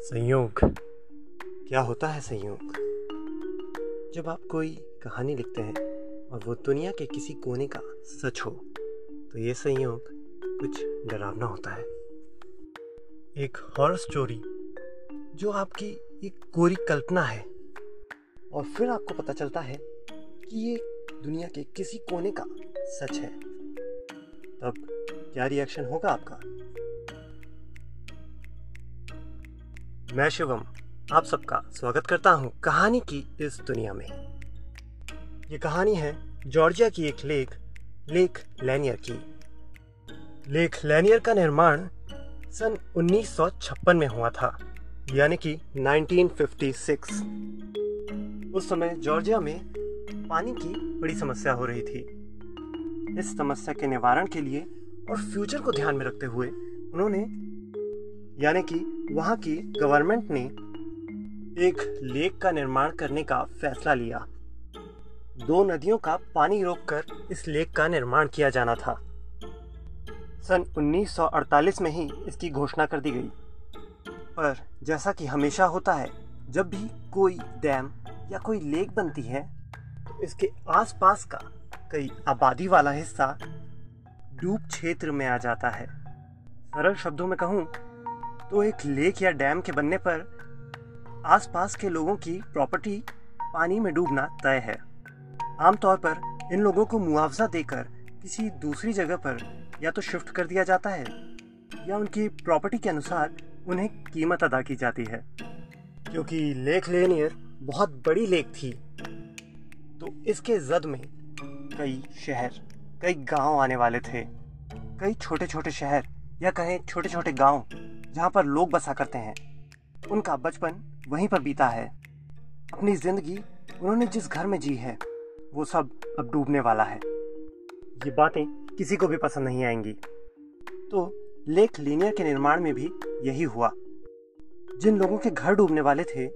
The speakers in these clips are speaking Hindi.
संयोग। क्या होता है संयोग? जब आप कोई कहानी लिखते हैं और वो दुनिया के किसी कोने का सच हो तो ये संयोग कुछ डरावना होता है। एक हॉरर स्टोरी जो आपकी एक कोरी कल्पना है और फिर आपको पता चलता है कि ये दुनिया के किसी कोने का सच है। तब क्या रिएक्शन होगा आपका? मैं शिवम, आप सबका स्वागत करता हूँ कहानी की इस दुनिया में। ये कहानी है जॉर्जिया की एक लेक लेक लैनियर की। लेक लैनियर का निर्माण सन 1956 में हुआ था, यानी कि 1956 उस समय जॉर्जिया में पानी की बड़ी समस्या हो रही थी। इस समस्या के निवारण के लिए और फ्यूचर को ध्यान में रखते हुए उन्होंने, यानी कि वहाँ की गवर्नमेंट ने एक लेक का निर्माण करने का फैसला लिया। दो नदियों का पानी रोककर इस लेक का निर्माण किया जाना था। सन 1948 में ही इसकी घोषणा कर दी गई। पर जैसा कि हमेशा होता है, जब भी कोई डैम या कोई लेक बनती है तो इसके आसपास का कई आबादी वाला हिस्सा डूब क्षेत्र में आ जाता है। सरल शब्दों में कहूँ तो एक लेक या डैम के बनने पर आसपास के लोगों की प्रॉपर्टी पानी में डूबना तय है। आमतौर पर इन लोगों को मुआवजा देकर किसी दूसरी जगह पर या तो शिफ्ट कर दिया जाता है, या उनकी प्रॉपर्टी के अनुसार उन्हें कीमत अदा की जाती है, क्योंकि लेक लेनियर बहुत बड़ी लेक थी। तो इसके जद में कई शहर, कई गाँव आने वाले थे। कई छोटे छोटे शहर या कहें छोटे छोटे गाँव जहाँ पर लोग बसा करते हैं। उनका बचपन वहीं पर बीता है। अपनी ज़िंदगी उन्होंने जिस घर में जी है, वो सब अब डूबने वाला है। ये बातें किसी को भी पसंद नहीं आएँगी। तो लेक लीनियर के निर्माण में भी यही हुआ। जिन लोगों के घर डूबने वाले थे,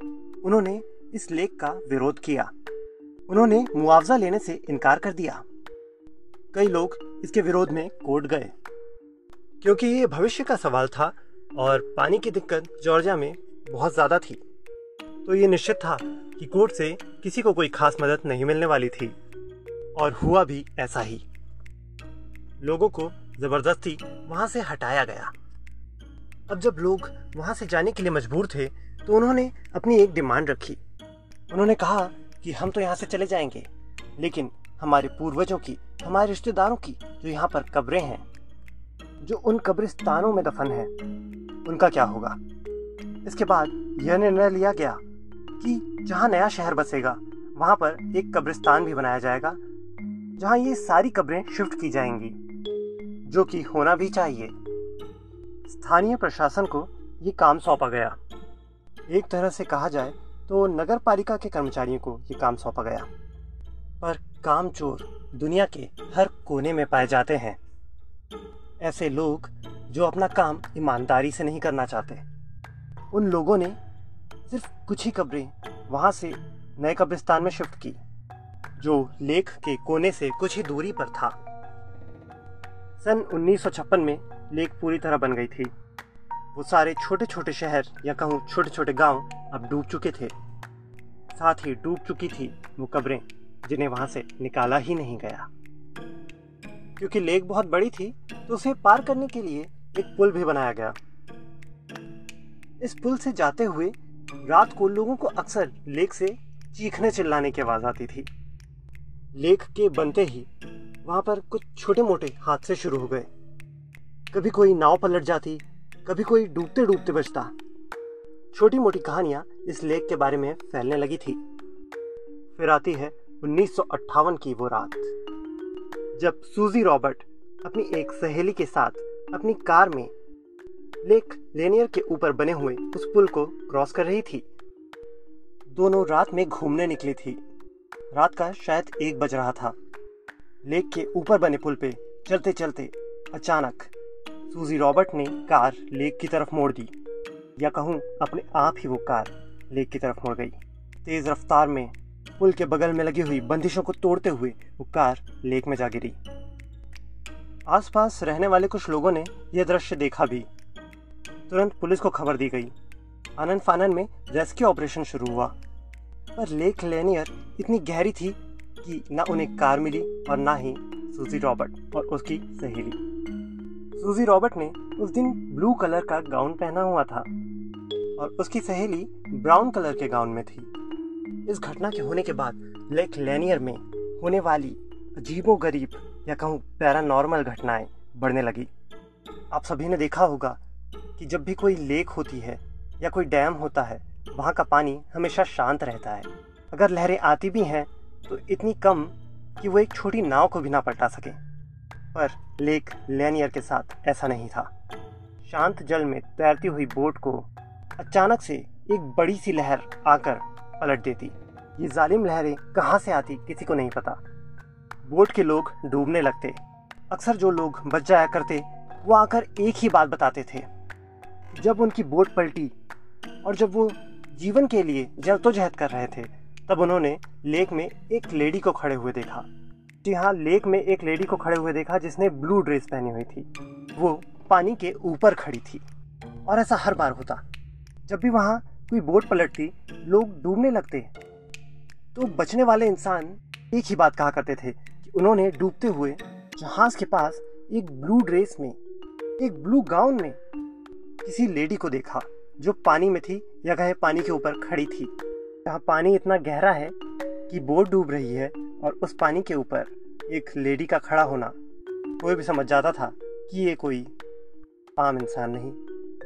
उन्होंने इस लेक का विरोध किया। उन्होंने मुआवजा लेने से इनकार कर दिया। कई लोग इसके विरोध में कोर्ट गए। क्योंकि ये भविष्य का सवाल था और पानी की दिक्कत जॉर्जिया में बहुत ज़्यादा थी। तो ये निश्चित था कि कोर्ट से किसी को कोई खास मदद नहीं मिलने वाली थी। और हुआ भी ऐसा ही। लोगों को ज़बरदस्ती वहाँ से हटाया गया। अब जब लोग वहाँ से जाने के लिए मजबूर थे तो उन्होंने अपनी एक डिमांड रखी। उन्होंने कहा कि हम तो यहाँ से चले जाएँगे, लेकिन हमारे पूर्वजों की, हमारे रिश्तेदारों की जो यहाँ पर कब्रें हैं, जो उन कब्रिस्तानों में दफन है उनका क्या होगा? इसके बाद यह निर्णय लिया गया कि जहाँ नया शहर बसेगा, वहाँ पर एक कब्रिस्तान भी बनाया जाएगा, जहाँ ये सारी कब्रें शिफ्ट की जाएँगी, जो कि होना भी चाहिए। स्थानीय प्रशासन को ये काम सौंपा गया। एक तरह से कहा जाए तो नगर पालिका के कर्मचारियों को ये काम सौंपा गया। पर काम चोर दुनिया के हर कोने में पाए जाते हैं। ऐसे लोग जो अपना काम ईमानदारी से नहीं करना चाहते। उन लोगों ने सिर्फ़ कुछ ही कब्रें वहाँ से नए कब्रिस्तान में शिफ्ट की, जो लेक के कोने से कुछ ही दूरी पर था। सन 1956 में लेक पूरी तरह बन गई थी। वो सारे छोटे छोटे शहर या कहूँ छोटे छोटे गाँव अब डूब चुके थे। साथ ही डूब चुकी थी वो कब्रें जिन्हें वहाँ से निकाला ही नहीं गया। क्योंकि लेक बहुत बड़ी थी तो उसे पार करने के लिए एक पुल भी बनाया गया। इस पुल से जाते हुए रात को लोगों को अक्सर लेक से चीखने चिल्लाने की आवाज़ आती थी। लेक के बनते ही वहाँ पर कुछ छोटे मोटे हादसे शुरू हो गए। कभी कोई नाव पलट जाती, कभी कोई डूबते डूबते बचता। छोटी मोटी कहानियाँ इस लेक के बारे में फैलने लगी थी। फिर आती है उन्नीस सौ अट्ठावन की वो रात। जब सूजी रॉबर्ट अपनी एक सहेली के साथ अपनी कार में लेक लेनियर के ऊपर बने हुए उस पुल को क्रॉस कर रही थी, दोनों रात में घूमने निकली थी। रात का शायद एक बज रहा था। लेक के ऊपर बने पुल पे चलते चलते अचानक सूजी रॉबर्ट ने कार लेक की तरफ़ मोड़ दी। या कहूँ, अपने आप ही वो कार लेक की तरफ़ मुड़ गई। तेज रफ्तार में पुल के बगल में लगी हुई बंदिशों को तोड़ते हुए वो कार लेक में जा गिरी। आसपास रहने वाले कुछ लोगों ने यह दृश्य देखा भी। तुरंत पुलिस को खबर दी गई। आनंद फानन में रेस्क्यू ऑपरेशन शुरू हुआ। पर लेक लेनियर इतनी गहरी थी कि ना उन्हें कार मिली और ना ही सूजी रॉबर्ट और उसकी सहेली। सूजी रॉबर्ट ने उस दिन ब्लू कलर का गाउन पहना हुआ था और उसकी सहेली ब्राउन कलर के गाउन में थी। इस घटना के होने के बाद लेक लेनियर में होने वाली अजीबो गरीब, या कहूँ पैरानॉर्मल घटनाएँ बढ़ने लगी। आप सभी ने देखा होगा कि जब भी कोई लेक होती है, या कोई डैम होता है, वहाँ का पानी हमेशा शांत रहता है। अगर लहरें आती भी हैं तो इतनी कम कि वो एक छोटी नाव को भी ना पलटा सके। पर लेक लेनियर के साथ ऐसा नहीं था। शांत जल में तैरती हुई बोट को अचानक से एक बड़ी सी लहर आकर पलट देती। ये जालिम लहरें कहाँ से आती, किसी को नहीं पता। बोट के लोग डूबने लगते। अक्सर जो लोग बच जाया करते, वो आकर एक ही बात बताते थे। जब उनकी बोट पलटी और जब वो जीवन के लिए जद्दोजहद कर रहे थे, तब उन्होंने लेक में एक लेडी को खड़े हुए देखा। जी हाँ लेक में एक लेडी को खड़े हुए देखा जिसने ब्लू ड्रेस पहनी हुई थी। वो पानी के ऊपर खड़ी थी और ऐसा हर बार होता। जब भी वहाँ कोई बोट पलटती, लोग डूबने लगते तो बचने वाले इंसान एक ही बात कहा करते थे कि उन्होंने डूबते हुए जहाज़ के पास एक ब्लू ड्रेस में, एक ब्लू गाउन में किसी लेडी को देखा, जो पानी में थी या कहे पानी के ऊपर खड़ी थी। जहाँ पानी इतना गहरा है कि बोट डूब रही है और उस पानी के ऊपर एक लेडी का खड़ा होना कोई भी समझ जाता था कि ये कोई आम इंसान नहीं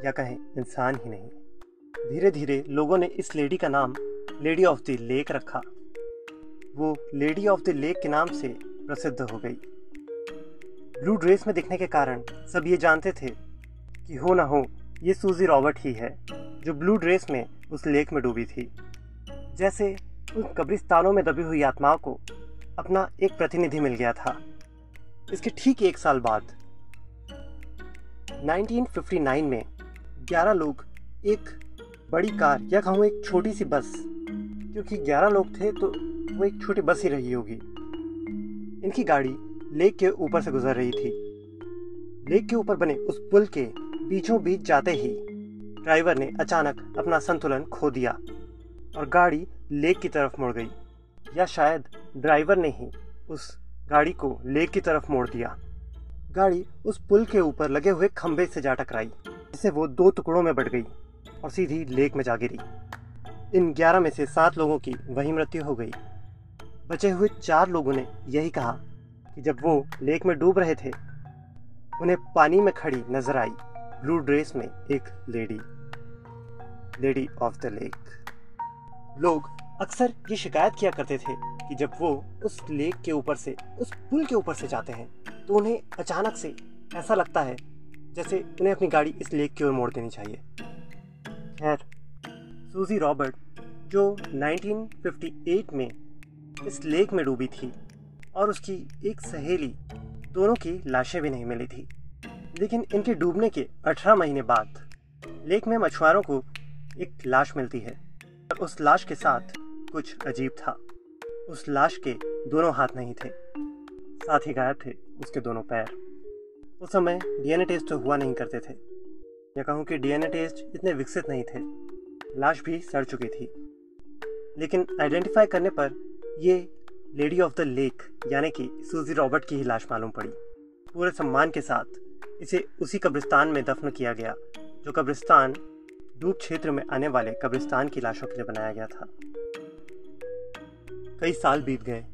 या कहें इंसान ही नहीं। धीरे धीरे लोगों ने इस लेडी का नाम लेडी ऑफ़ द लेक रखा। वो लेडी ऑफ़ द लेक के नाम से प्रसिद्ध हो गई। ब्लू ड्रेस में दिखने के कारण सब ये जानते थे कि हो ना हो, ये सूजी रॉबर्ट ही है, जो ब्लू ड्रेस में उस लेक में डूबी थी। जैसे उन कब्रिस्तानों में दबी हुई आत्माओं को अपना एक प्रतिनिधि मिल गया था। इसके ठीक एक साल बाद 1959 में 11 लोग एक बड़ी कार, या कहूँ एक छोटी सी बस। क्योंकि 11 लोग थे तो वो एक छोटी बस ही रही होगी। इनकी गाड़ी लेक के ऊपर से गुजर रही थी। लेक के ऊपर बने उस पुल के बीचों बीच जाते ही ड्राइवर ने अचानक अपना संतुलन खो दिया और गाड़ी लेक की तरफ़ मुड़ गई। या शायद ड्राइवर ने ही उस गाड़ी को लेक की तरफ़ मोड़ दिया। गाड़ी उस पुल के ऊपर लगे हुए खंभे से जा टकराई, जिससे वो दो टुकड़ों में बट गई। और सीधी लेक में जा गिरी। इन ग्यारह में से सात लोगों की वही मृत्यु हो गई। बचे हुए चार लोगों ने यही कहा कि जब वो लेक में डूब रहे थे, उन्हें पानी में खड़ी नज़र आई ब्लू ड्रेस में एक lady. Lady of the lake. लोग अक्सर ये शिकायत किया करते थे कि जब वो उस लेक के ऊपर से, उस पुल के ऊपर से जाते हैं तो उन्हें अचानक से ऐसा लगता है जैसे उन्हें अपनी गाड़ी इस लेक की ओर मोड़ देनी चाहिए। खैर सूजी रॉबर्ट जो 1958 में इस लेक में डूबी थी और उसकी एक सहेली, दोनों की लाशें भी नहीं मिली थी। लेकिन इनके डूबने के 18 महीने बाद लेक में मछुआरों को एक लाश मिलती है और उस लाश के साथ कुछ अजीब था। उस लाश के दोनों हाथ नहीं थे, साथ ही गायब थे उसके दोनों पैर। उस समय डीएनए टेस्ट तो हुआ नहीं करते थे। या कहूँ कि डीएनए टेस्ट इतने विकसित नहीं थे। लाश भी सड़ चुकी थी। लेकिन आइडेंटिफाई करने पर ये लेडी ऑफ़ द लेक यानी कि सूजी रॉबर्ट की ही लाश मालूम पड़ी। पूरे सम्मान के साथ इसे उसी कब्रिस्तान में दफन किया गया, जो कब्रिस्तान डूब क्षेत्र में आने वाले कब्रिस्तान की लाशों के लिए बनाया गया था। कई साल बीत गए,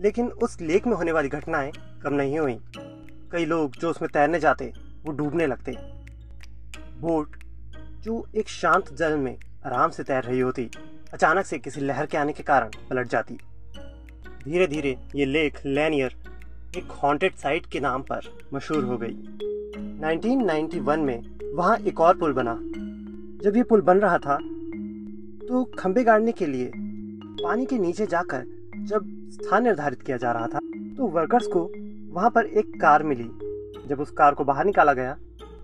लेकिन उस लेक में होने वाली घटनाएँ कम नहीं हुई। कई लोग जो उसमें तैरने जाते, वो डूबने लगते। बोट जो एक शांत जल में आराम से तैर रही होती, अचानक से किसी लहर के आने के कारण पलट जाती। धीरे धीरे ये लेक लैनियर एक हॉन्टेड साइट के नाम पर मशहूर हो गई। 1991 में वहाँ एक और पुल बना। जब ये पुल बन रहा था तो खंबे गाड़ने के लिए पानी के नीचे जाकर जब स्थान निर्धारित किया जा रहा था तो वर्कर्स को वहाँ पर एक कार मिली। जब उस कार को बाहर निकाला गया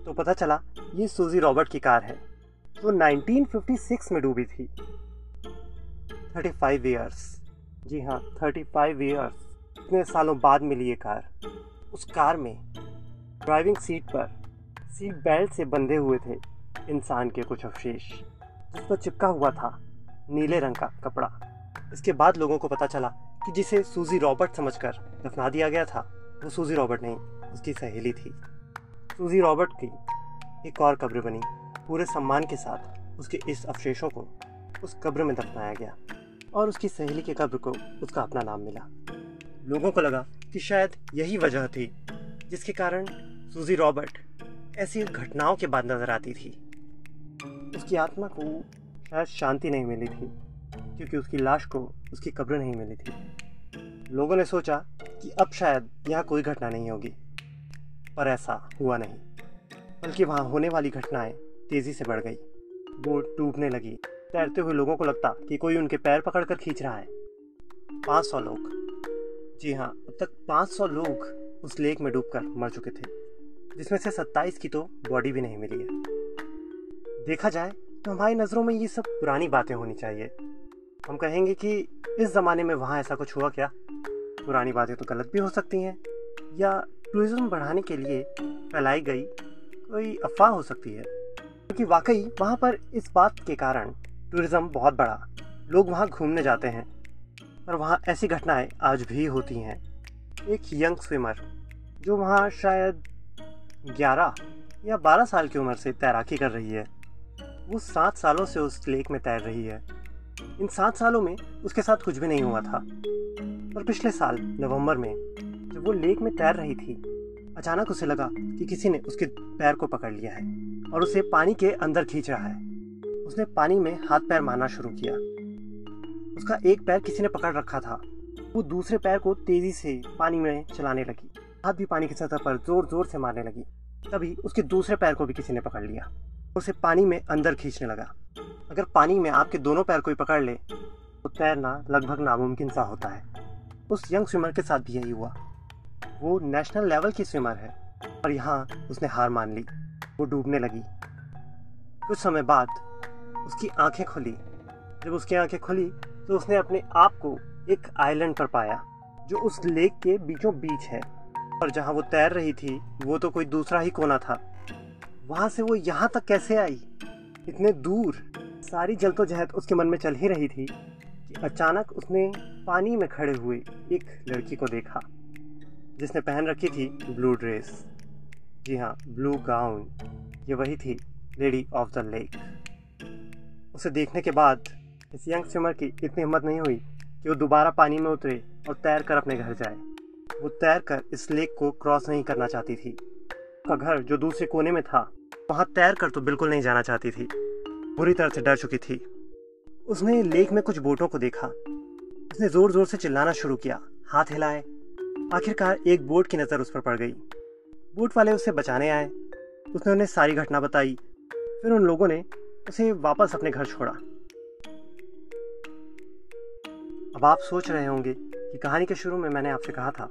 तो पता चला, ये सूजी रॉबर्ट की कार है। जो 1956 में डूबी थी। 35 ईयर्स जी हाँ 35 ईयर्स इतने सालों बाद मिली ये कार। उस कार में ड्राइविंग सीट पर सीट बेल्ट से बंधे हुए थे इंसान के कुछ अवशेष, जिस पर चिपका हुआ था नीले रंग का कपड़ा। इसके बाद लोगों को पता चला कि जिसे सूजी रॉबर्ट समझकर दफना दिया गया था, वो सूजी रॉबर्ट नहीं, उसकी सहेली थी। सूजी रॉबर्ट की एक और कब्र बनी। पूरे सम्मान के साथ उसके इस अवशेषों को उस कब्र में दफनाया गया और उसकी सहेली के कब्र को उसका अपना नाम मिला। लोगों को लगा कि शायद यही वजह थी जिसके कारण सूजी रॉबर्ट ऐसी घटनाओं के बाद नज़र आती थी। उसकी आत्मा को शायद शांति नहीं मिली थी, क्योंकि उसकी लाश को उसकी कब्र नहीं मिली थी। लोगों ने सोचा कि अब शायद यहाँ कोई घटना नहीं होगी। पर ऐसा हुआ नहीं, बल्कि वहाँ होने वाली घटनाएँ तेज़ी से बढ़ गई। बोट डूबने लगी। तैरते हुए लोगों को लगता कि कोई उनके पैर पकड़कर खींच रहा है। पाँच सौ लोग। जी हाँ अब तक पाँच सौ लोग उस लेक में डूबकर मर चुके थे, जिसमें से सत्ताईस की तो बॉडी भी नहीं मिली है। देखा जाए तो हमारी नज़रों में ये सब पुरानी बातें होनी चाहिए। हम कहेंगे कि इस ज़माने में वहाँ ऐसा कुछ हुआ क्या? पुरानी बातें तो गलत भी हो सकती हैं, या टूरिज़्म बढ़ाने के लिए फैलाई गई कोई अफवाह हो सकती है। क्योंकि तो वाकई वहाँ पर इस बात के कारण टूरिज़्म बहुत बड़ा लोग वहाँ घूमने जाते हैं और वहाँ ऐसी घटनाएँ आज भी होती हैं। एक यंग स्विमर जो वहाँ शायद 11 या 12 साल की उम्र से तैराकी कर रही है। वो सात सालों से उस लेक में तैर रही है। इन सात सालों में उसके साथ कुछ भी नहीं हुआ था। पर पिछले साल नवंबर में जब वो लेक में तैर रही थी, अचानक उसे लगा कि किसी ने उसके पैर को पकड़ लिया है और उसे पानी के अंदर खींच रहा है। उसने पानी में हाथ पैर मारना शुरू किया। उसका एक पैर किसी ने पकड़ रखा था। वो दूसरे पैर को तेज़ी से पानी में चलाने लगी। हाथ भी पानी की सतह पर ज़ोर ज़ोर से मारने लगी। तभी उसके दूसरे पैर को भी किसी ने पकड़ लिया। उसे पानी में अंदर खींचने लगा। अगर पानी में आपके दोनों पैर कोई पकड़ ले तो तैरना लगभग नामुमकिन सा होता है। उस यंग स्विमर के साथ भी यही हुआ। वो नेशनल लेवल की स्विमर है। और यहाँ उसने हार मान ली। वो डूबने लगी। कुछ समय बाद उसकी आँखें खुली। जब उसकी आँखें खुली तो उसने अपने आप को एक आइलैंड पर पाया, जो उस लेक के बीचों बीच है। और जहाँ वो तैर रही थी, वो तो कोई दूसरा ही कोना था। वहाँ से वो यहाँ तक कैसे आई? इतने दूर, सारी जलतोजहद उसके मन में चल ही रही थी कि अचानक उसने पानी में खड़े हुए एक लड़की को देखा। जिसने पहन रखी थी ब्लू ड्रेस। जी हाँ ब्लू गाउन। ये वही थी लेडी ऑफ़ द लेक उसे देखने के बाद इस यंग स्विमर की इतनी हिम्मत नहीं हुई कि वो दोबारा पानी में उतरे और तैर कर अपने घर जाए। वो तैर कर इस लेक को क्रॉस नहीं करना चाहती थी। का घर जो दूसरे कोने में था, वहाँ तैर कर तो बिल्कुल नहीं जाना चाहती थी। बुरी तरह से डर चुकी थी। उसने लेक में कुछ बोटों को देखा। उसने ज़ोर ज़ोर से चिल्लाना शुरू किया। हाथ हिलाए आखिरकार एक बोट की नज़र उस पर पड़ गई। बोट वाले उसे बचाने आए। उसने उन्हें सारी घटना बताई। फिर उन लोगों ने उसे वापस अपने घर छोड़ा। अब आप सोच रहे होंगे कि कहानी के शुरू में मैंने आपसे कहा था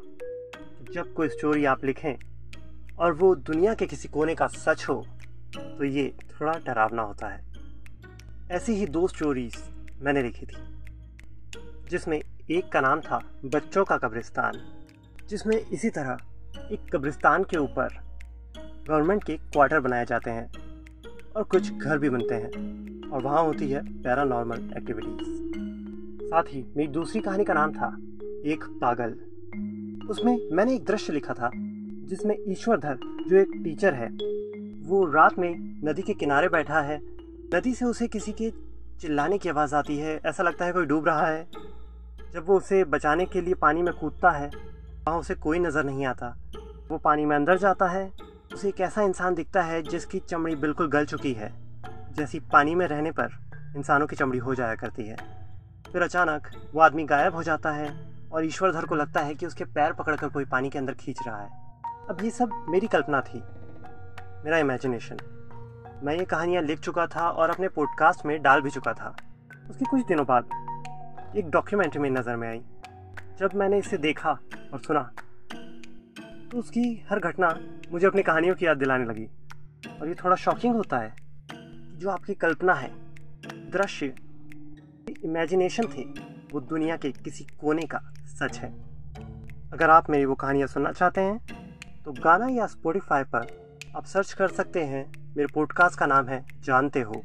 जब कोई स्टोरी आप लिखें और वो दुनिया के किसी कोने का सच हो तो ये थोड़ा डरावना होता है। ऐसी ही दो स्टोरीज मैंने लिखी थी, जिसमें एक का नाम था बच्चों का कब्रिस्तान। जिसमें इसी तरह एक कब्रिस्तान के ऊपर गवर्नमेंट के क्वार्टर बनाए जाते हैं और कुछ घर भी बनते हैं और वहाँ होती है पैरानॉर्मल एक्टिविटीज़। साथ ही मेरी दूसरी कहानी का नाम था एक पागल। उसमें मैंने एक दृश्य लिखा था जिसमें ईश्वरधर, जो एक टीचर है, वो रात में नदी के किनारे बैठा है। नदी से उसे किसी के चिल्लाने की आवाज़ आती है, ऐसा लगता है कोई डूब रहा है। जब वो उसे बचाने के लिए पानी में कूदता है वहाँ उसे कोई नज़र नहीं आता। वो पानी में अंदर जाता है। उसे एक ऐसा इंसान दिखता है जिसकी चमड़ी बिल्कुल गल चुकी है। जैसी पानी में रहने पर इंसानों की चमड़ी हो जाया करती है। फिर अचानक वो आदमी गायब हो जाता है और ईश्वरधर को लगता है कि उसके पैर पकड़कर कोई पानी के अंदर खींच रहा है। अब ये सब मेरी कल्पना थी। मेरा इमेजिनेशन मैं ये कहानियाँ लिख चुका था और अपने पॉडकास्ट में डाल भी चुका था। उसके कुछ दिनों बाद एक डॉक्यूमेंट्री मेरी नज़र में आई। जब मैंने इसे देखा और सुना। तो उसकी हर घटना मुझे अपनी कहानियों की याद दिलाने लगी। और ये थोड़ा शॉकिंग होता है जो आपकी कल्पना है, दृश्य इमेजिनेशन थे, वो दुनिया के किसी कोने का सच है। अगर आप मेरी वो कहानियाँ सुनना चाहते हैं तो गाना या स्पॉटिफाई पर आप सर्च कर सकते हैं। मेरे पॉडकास्ट का नाम है जानते हो।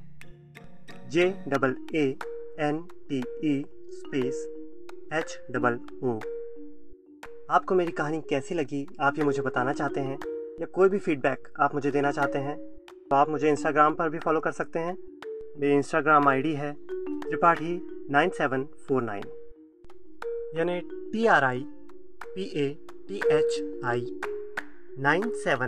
J double A N T E space H double O आपको मेरी कहानी कैसी लगी? आप ये मुझे बताना चाहते हैं? या कोई भी फीडबैक आप मुझे देना चाहते हैं तो आप मुझे इंस्टाग्राम पर भी फॉलो कर सकते हैं। मेरी इंस्टाग्राम आईडी है Tripathi nine seven four nine, यानी T R I P A T H I nine seven